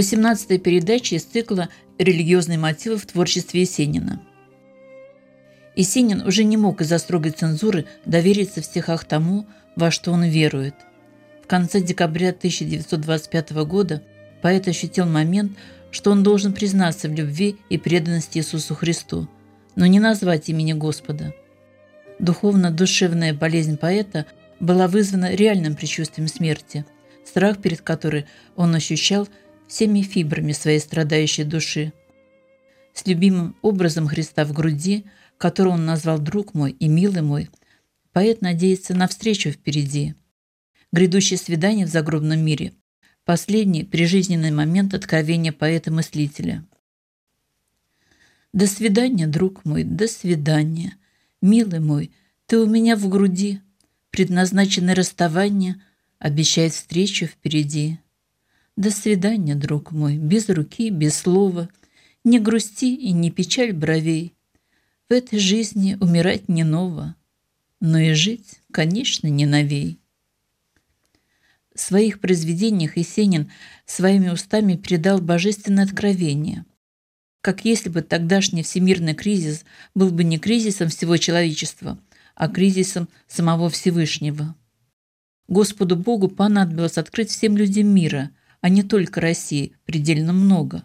18 передача из цикла «Религиозные мотивы в творчестве Есенина». Есенин уже не мог из-за строгой цензуры довериться в стихах тому, во что он верует. В конце декабря 1925 года поэт ощутил момент, что он должен признаться в любви и преданности Иисусу Христу, но не назвать имени Господа. Духовно-душевная болезнь поэта была вызвана реальным предчувствием смерти, страх перед которой он ощущал – всеми фибрами своей страдающей души. С любимым образом Христа в груди, которого он назвал «друг мой» и «милый мой», поэт надеется на встречу впереди. Грядущее свидание в загробном мире – последний прижизненный момент откровения поэта-мыслителя. «До свидания, друг мой, до свидания. Милый мой, ты у меня в груди. Предназначенное расставание обещает встречу впереди». До свидания, друг мой, без руки, без слова. Не грусти и не печаль бровей. В этой жизни умирать не ново, но и жить, конечно, не новей. В своих произведениях Есенин своими устами передал божественное откровение. Как если бы тогдашний всемирный кризис был бы не кризисом всего человечества, а кризисом самого Всевышнего. Господу Богу понадобилось открыть всем людям мира – а не только России, предельно много.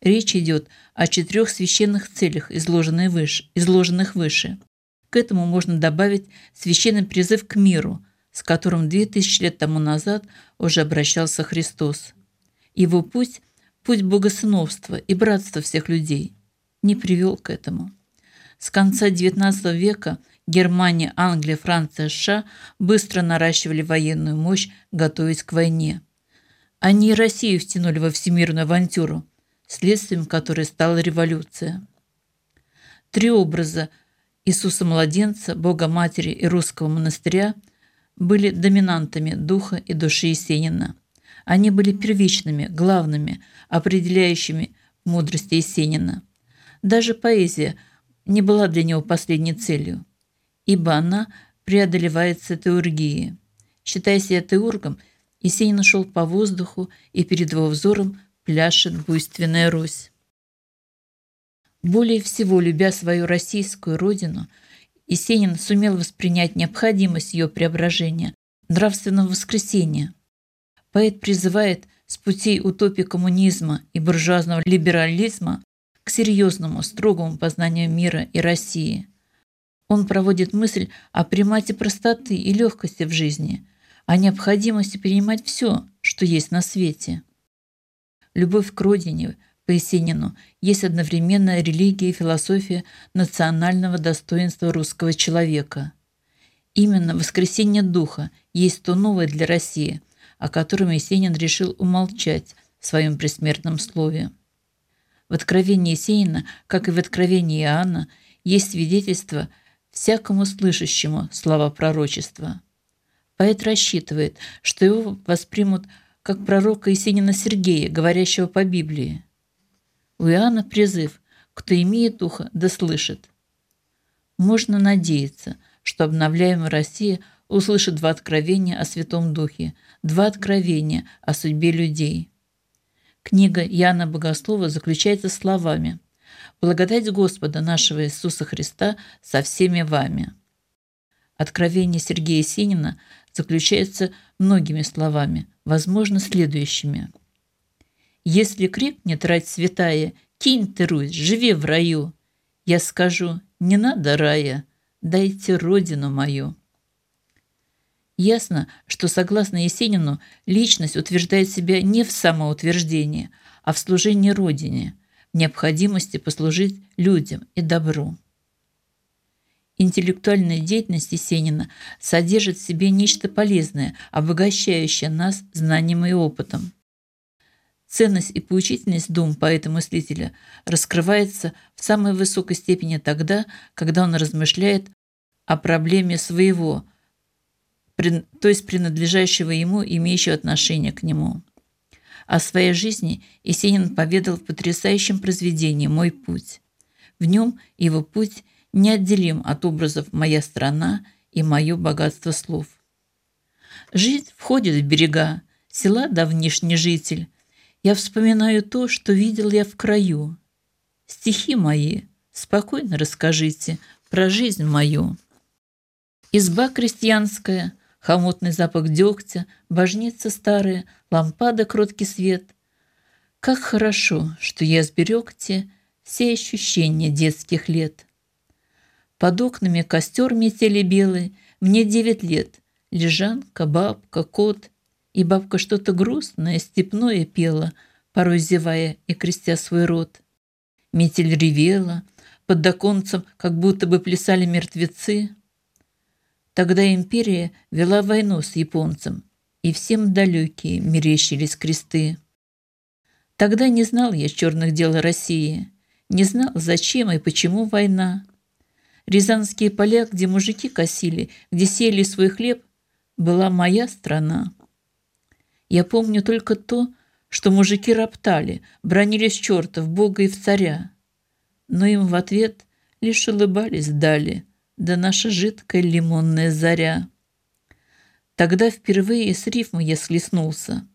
Речь идет о четырех священных целях, изложенных выше. Изложенных выше. К этому можно добавить священный призыв к миру, с которым две тысячи лет тому назад уже обращался Христос. Его путь – путь богосыновства и братства всех людей – не привел к этому. С конца XIX века Германия, Англия, Франция, США быстро наращивали военную мощь, готовясь к войне – они и Россию втянули во всемирную авантюру, следствием которой стала революция. Три образа Иисуса-младенца, Бога-матери и русского монастыря были доминантами духа и души Есенина. Они были первичными, главными, определяющими мудрости Есенина. Даже поэзия не была для него последней целью, ибо она преодолевается теургией. Считая себя теургом – Есенин шел по воздуху, и перед его взором пляшет буйственная Русь. Более всего, любя свою российскую родину, Есенин сумел воспринять необходимость ее преображения, нравственного воскресения. Поэт призывает с путей утопии коммунизма и буржуазного либерализма к серьезному, строгому познанию мира и России. Он проводит мысль о примате простоты и легкости в жизни – о необходимости принимать все, что есть на свете. Любовь к родине по Есенину есть одновременно религия и философия национального достоинства русского человека. Именно воскресение духа есть то новое для России, о котором Есенин решил умолчать в своем пресмертном слове. В откровении Есенина, как и в откровении Иоанна, есть свидетельство всякому слышащему слова пророчества – Поэт рассчитывает, что его воспримут как пророка Есенина Сергея, говорящего по Библии. У Иоанна призыв «Кто имеет ухо, да слышит». Можно надеяться, что обновляемая Россия услышит два откровения о Святом Духе, два откровения о судьбе людей. Книга Яна Богослова заключается словами «Благодать Господа нашего Иисуса Христа со всеми вами». Откровение Сергея Синина заключается многими словами, возможно, следующими. «Если крикнет рать святая, кинь ты, Русь, живи в раю. Я скажу, не надо рая, дайте родину мою». Ясно, что, согласно Есенину, личность утверждает себя не в самоутверждении, а в служении Родине, в необходимости послужить людям и добру. Интеллектуальная деятельность Есенина содержит в себе нечто полезное, обогащающее нас знанием и опытом. Ценность и поучительность дум поэта-мыслителя раскрывается в самой высокой степени тогда, когда он размышляет о проблеме своего, то есть принадлежащего ему, имеющего отношение к нему. О своей жизни Есенин поведал в потрясающем произведении «Мой путь». В нем его путь – неотделим от образов «моя страна» и «мое богатство слов». Жизнь входит в берега, села давнишний житель. Я вспоминаю то, что видел я в краю. Стихи мои, спокойно расскажите про жизнь мою. Изба крестьянская, хомутный запах дегтя, божница старая, лампада кроткий свет. Как хорошо, что я сберег те все ощущения детских лет. Под окнами костер метели белый, мне девять лет. Лежанка, бабка, кот. И бабка что-то грустное, степное пела, порой зевая и крестя свой рот. Метель ревела, под оконцем как будто бы плясали мертвецы. Тогда империя вела войну с японцем, и всем далекие мерещились кресты. Тогда не знал я черных дел России, не знал, зачем и почему война. Рязанские поля, где мужики косили, где сели свой хлеб, была моя страна. Я помню только то, что мужики роптали, бронились чертов, бога и в царя. Но им в ответ лишь улыбались дали, да наша жидкая лимонная заря. Тогда впервые с рифмой я слеснулся.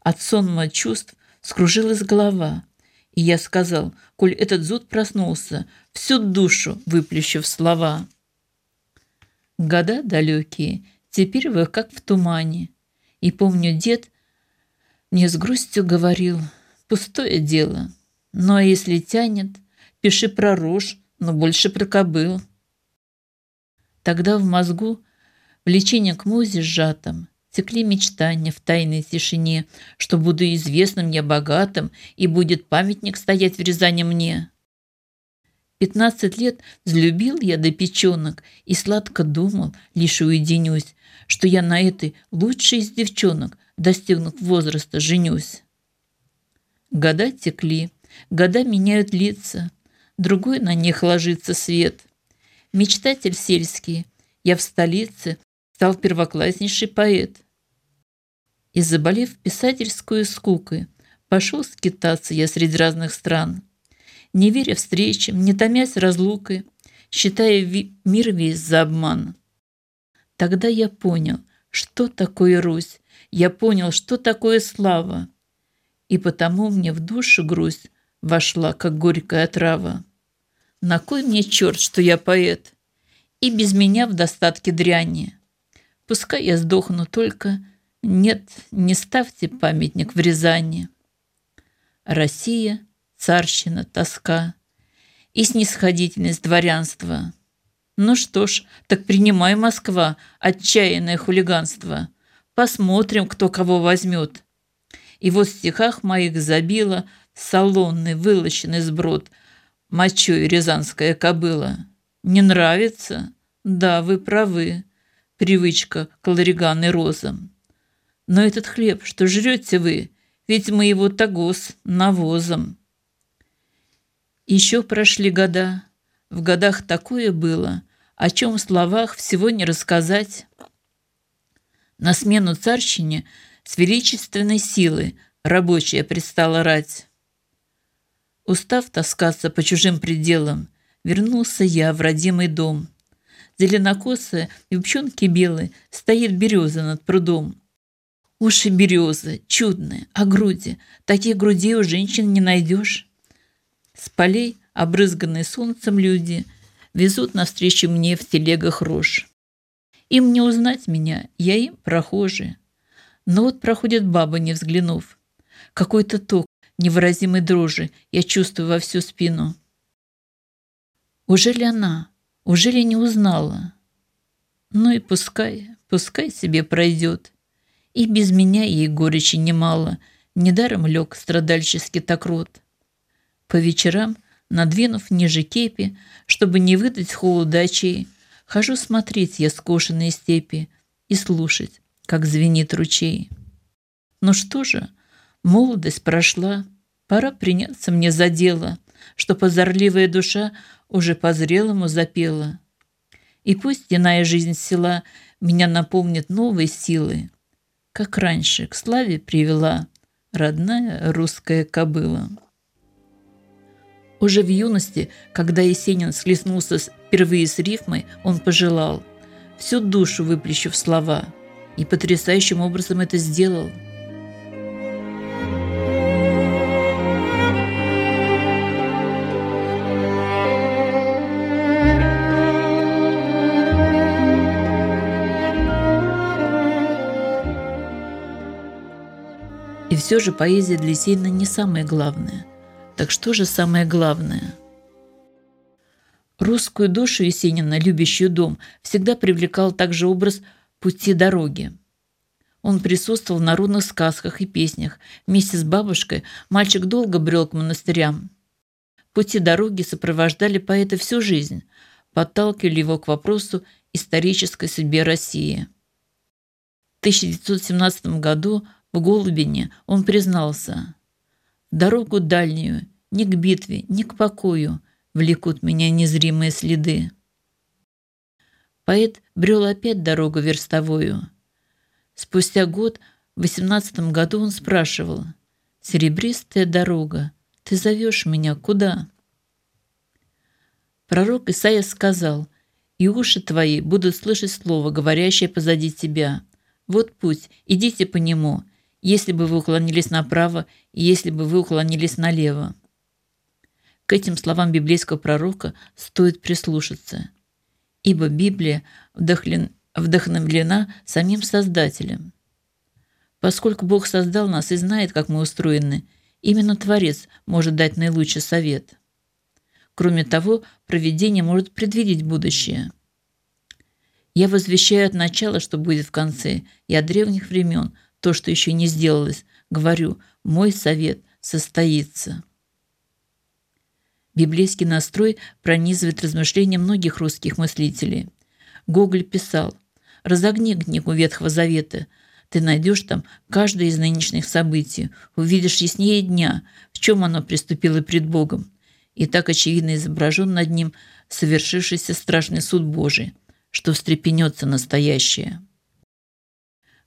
От сонма чувств скружилась голова, и я сказал, коль этот зуд проснулся, всю душу выплющив слова. Года далекие, теперь вы как в тумане. И помню, дед мне с грустью говорил, пустое дело. Ну а если тянет, пиши про рожь, но больше про кобыл. Тогда в мозгу влечение к музе сжатом, текли мечтания в тайной тишине, что буду известным я богатым, и будет памятник стоять в Рязани мне. Пятнадцать лет взлюбил я до печенок и сладко думал, лишь уединюсь, что я на этой лучшей из девчонок, достигнув возраста, женюсь. Года текли, года меняют лица, другой на них ложится свет. Мечтатель сельский, я в столице стал первокласснейший поэт. И заболев писательскую скукой, пошел скитаться я среди разных стран, не веря встречам, не томясь разлукой, считая мир весь за обман. Тогда я понял, что такое Русь, я понял, что такое слава, и потому мне в душу грусть вошла, как горькая трава. На кой мне черт, что я поэт, и без меня в достатке дряни? Пускай я сдохну только... Нет, не ставьте памятник в Рязани. Россия, царщина, тоска и снисходительность дворянства. Ну что ж, так принимай, Москва, отчаянное хулиганство. Посмотрим, кто кого возьмет. И вот в стихах моих забила салонный, вылощенный сброд, мочой рязанская кобыла. Не нравится? Да, вы правы привычка к лариган и розам. Но этот хлеб, что жрете вы, ведь мы его тагос навозом. Еще прошли года. В годах такое было, о чем в словах всего не рассказать. На смену царщине с величественной силы рабочая предстала рать. Устав таскаться по чужим пределам, вернулся я в родимый дом – зеленокосая, юбчонки белые, стоит береза над прудом. Уши березы, чудные, а груди, таких грудей у женщин не найдешь. С полей, обрызганные солнцем люди, везут навстречу мне в телегах рожь. Им не узнать меня, я им прохожие. Но вот проходит баба, не взглянув. Какой-то ток невыразимой дрожи я чувствую во всю спину. Уже ли она? Ужели не узнала? Ну и пускай, пускай себе пройдет. И без меня ей горечи немало, недаром лег страдальческий так рот. По вечерам, надвинув ниже кепи, чтобы не выдать холода очей, хожу смотреть я скошенные степи и слушать, как звенит ручей. Ну что же, молодость прошла, пора приняться мне за дело, что позорливая душа уже по-зрелому запела. И пусть иная жизнь села меня напомнит новой силы, как раньше к славе привела родная русская кобыла. Уже в юности, когда Есенин слеснулся впервые с рифмой, он пожелал, всю душу выплещу в слова, и потрясающим образом это сделал – все же поэзия для Есенина не самое главное. Так что же самое главное? Русскую душу Есенина, любящую дом, всегда привлекал также образ пути дороги. Он присутствовал в народных сказках и песнях. Вместе с бабушкой мальчик долго брел к монастырям. Пути дороги сопровождали поэта всю жизнь, подталкивали его к вопросу исторической судьбе России. В 1917 году в Голубине он признался «Дорогу дальнюю, ни к битве, ни к покою влекут меня незримые следы». Поэт брел опять дорогу верстовую. Спустя год, в восемнадцатом году, он спрашивал «Серебристая дорога, ты зовешь меня куда?» Пророк Исаия сказал «И уши твои будут слышать слово, говорящее позади тебя. Вот путь, идите по нему, если бы вы уклонились направо и если бы вы уклонились налево». К этим словам библейского пророка стоит прислушаться, ибо Библия вдохновлена самим Создателем. Поскольку Бог создал нас и знает, как мы устроены, именно Творец может дать наилучший совет. Кроме того, провидение может предвидеть будущее. Я возвещаю от начала, что будет в конце, и от древних времен то, что еще не сделалось. Говорю, мой совет состоится. Библейский настрой пронизывает размышления многих русских мыслителей. Гоголь писал «Разогни книгу Ветхого Завета, ты найдешь там каждое из нынешних событий, увидишь яснее дня, в чем оно приступило пред Богом, и так очевидно изображен над ним совершившийся страшный суд Божий, что встрепенется настоящее».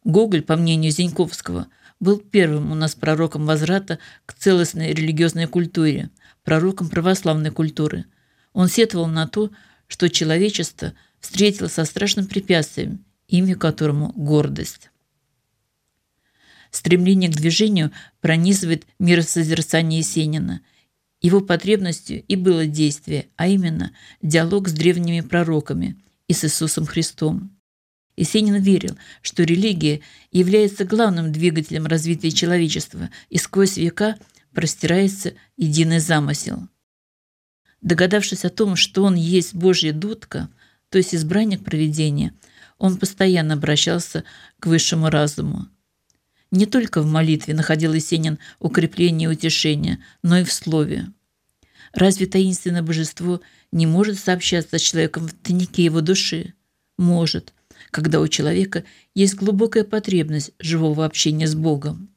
Гоголь, по мнению Зиньковского, был первым у нас пророком возврата к целостной религиозной культуре – пророком православной культуры. Он сетовал на то, что человечество встретило со страшным препятствием, имя которому – гордость. Стремление к движению пронизывает миросозерцание Есенина. Его потребностью и было действие, а именно диалог с древними пророками и с Иисусом Христом. Есенин верил, что религия является главным двигателем развития человечества и сквозь века – простирается единый замысел. Догадавшись о том, что он есть Божья дудка, то есть избранник провидения, он постоянно обращался к высшему разуму. Не только в молитве находил Есенин укрепление и утешение, но и в слове. Разве таинственное божество не может сообщаться с человеком в тайнике его души? Может, когда у человека есть глубокая потребность живого общения с Богом.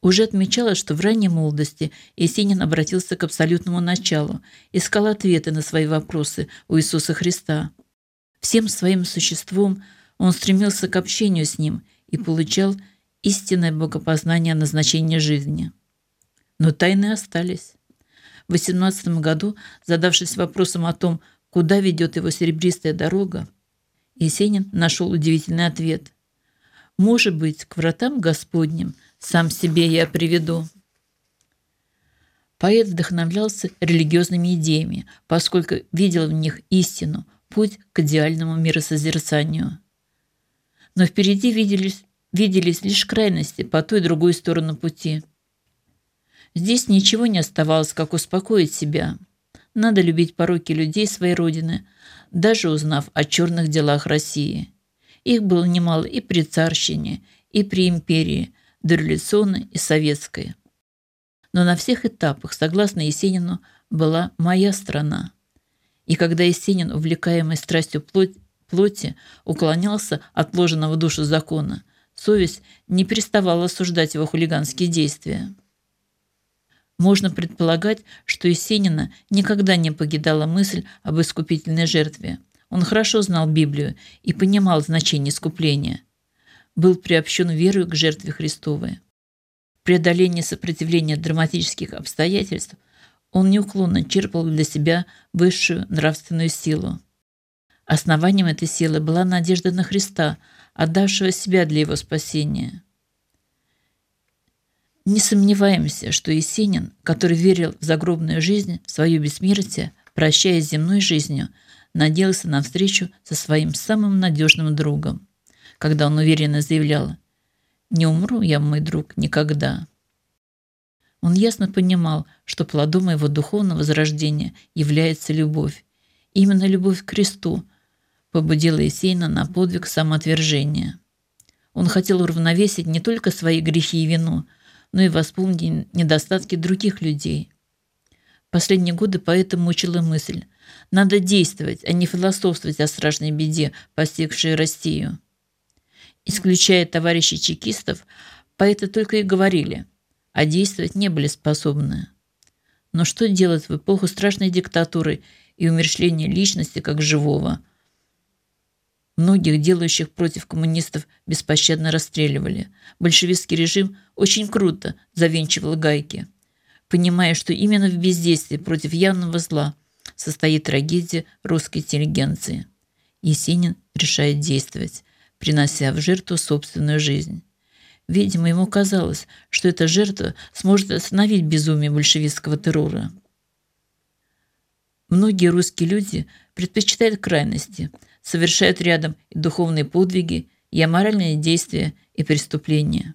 Уже отмечалось, что в ранней молодости Есенин обратился к абсолютному началу, искал ответы на свои вопросы у Иисуса Христа. Всем своим существом он стремился к общению с Ним и получал истинное богопознание назначения жизни. Но тайны остались. В 18 году, задавшись вопросом о том, куда ведет его серебристая дорога, Есенин нашел удивительный ответ. «Может быть, к вратам Господним – сам себе я приведу. Поэт вдохновлялся религиозными идеями, поскольку видел в них истину, путь к идеальному миросозерцанию. Но впереди виделись, виделись лишь крайности по той и другой сторону пути. Здесь ничего не оставалось, как успокоить себя. Надо любить пороки людей своей родины, даже узнав о черных делах России. Их было немало и при царщине, и при империи – дореволюционной и советской. Но на всех этапах, согласно Есенину, была моя страна. И когда Есенин, увлекаемый страстью плоти, уклонялся от ложенного душу закона, совесть не переставала осуждать его хулиганские действия. Можно предполагать, что Есенина никогда не покидала мысль об искупительной жертве. Он хорошо знал Библию и понимал значение искупления – был приобщен верою к жертве Христовой. Преодоление сопротивления драматических обстоятельств он неуклонно черпал для себя высшую нравственную силу. Основанием этой силы была надежда на Христа, отдавшего себя для его спасения. Не сомневаемся, что Есенин, который верил в загробную жизнь, в свое бессмертие, прощаясь с земной жизнью, надеялся на встречу со своим самым надежным другом когда он уверенно заявлял Не умру я, мой друг, никогда. Он ясно понимал, что плодом его духовного возрождения является любовь. Именно любовь к кресту побудила Есейна на подвиг самоотвержения. Он хотел уравновесить не только свои грехи и вину, но и восполнить недостатки других людей. Последние годы поэтому мучила мысль – надо действовать, а не философствовать о страшной беде, постигшей Россию. Исключая товарищей чекистов, поэты только и говорили – а действовать не были способны. Но что делать в эпоху страшной диктатуры и умершления личности как живого? Многих, делающих против коммунистов, беспощадно расстреливали. Большевистский режим очень круто завинчивал гайки, понимая, что именно в бездействии против явного зла состоит трагедия русской интеллигенции. Есенин решает действовать, принося в жертву собственную жизнь. Видимо, ему казалось, что эта жертва сможет остановить безумие большевистского террора. Многие русские люди предпочитают крайности, совершают рядом и духовные подвиги, и аморальные действия и преступления.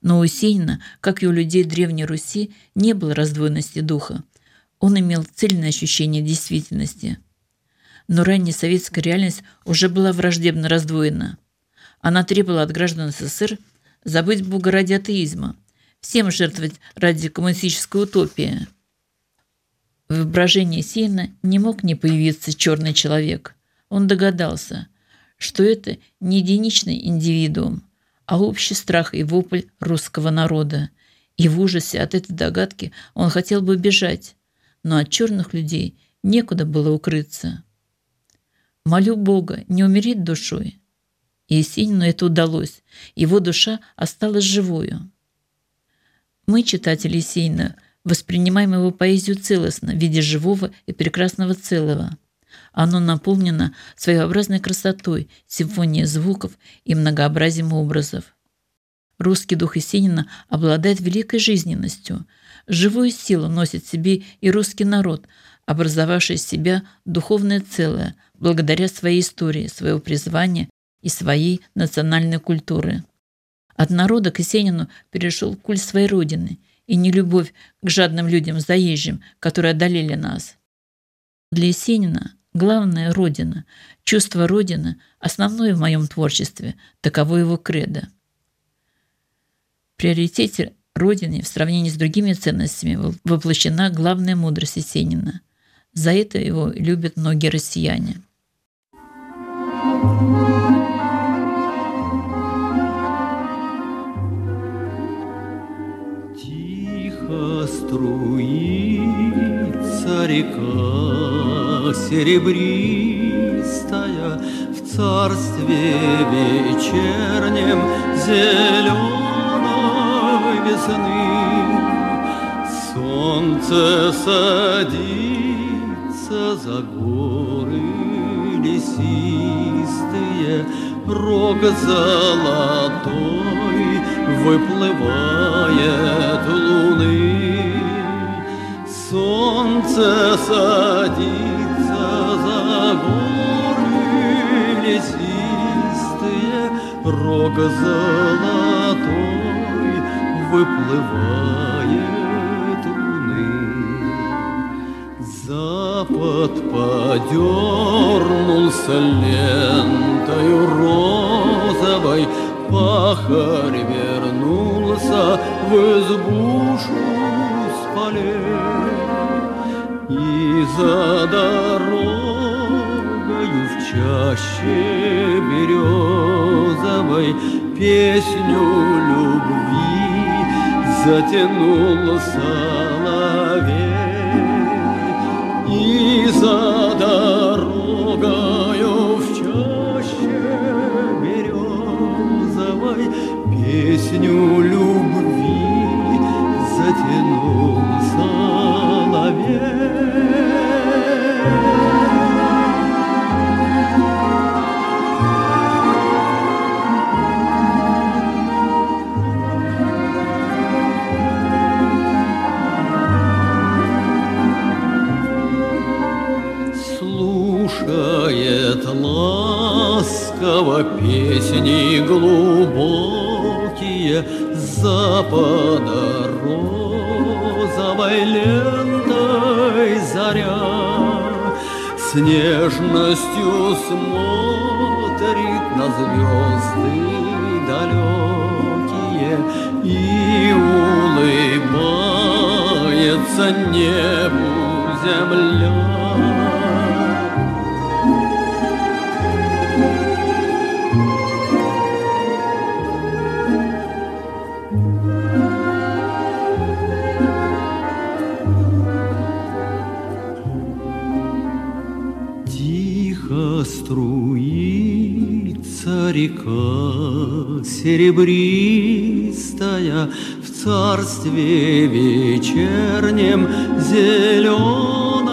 Но у Сенина, как и у людей Древней Руси, не было раздвоенности духа. Он имел цельное ощущение действительности. Но ранняя советская реальность уже была враждебно раздвоена. Она требовала от граждан СССР забыть Бога ради атеизма, всем жертвовать ради коммунистической утопии. В воображении Сейна не мог не появиться черный человек. Он догадался, что это не единичный индивидуум, а общий страх и вопль русского народа. И в ужасе от этой догадки он хотел бы бежать, но от черных людей некуда было укрыться. «Молю Бога не умереть душой, и Есенину это удалось. Его душа осталась живою. Мы, читатели Есенина, воспринимаем его поэзию целостно, в виде живого и прекрасного целого. Оно наполнено своеобразной красотой, симфонией звуков и многообразием образов. Русский дух Есенина обладает великой жизненностью. Живую силу носит в себе и русский народ, образовавший из себя духовное целое, благодаря своей истории, своего призвания и своей национальной культуры. От народа к Есенину перешел культ своей родины и не любовь к жадным людям заезжим, которые одолели нас. Для Есенина главная родина, чувство родины основное в моем творчестве, таково его кредо. Приоритете родины в сравнении с другими ценностями воплощена главная мудрость Есенина. За это его любят многие россияне. You. Струится река серебристая В царстве вечернем зеленой весны Солнце садится за горы лесистые Рог золотой выплывает луны. Солнце садится Рог золотой выплывает луны. Запад подернулся лентою розовой, Пахарь вернулся в избушку с полей. И за дорогою в чаще березовой Песню любви затянул соловей. И за дорогою в чаще березовой Песню любви затянул соловей. Улыбается небу земля. Струится река серебристая царстве вечернем зеленой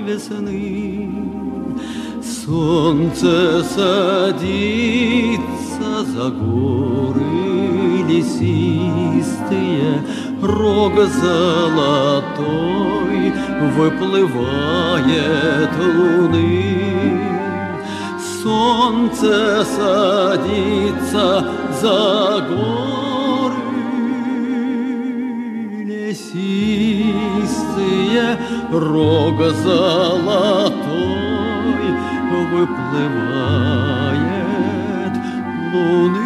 весны. Солнце садится за горы лесистые, Рог золотой выплывает луны. Солнце садится за горы лесистые, Рог золотой выплывает луны.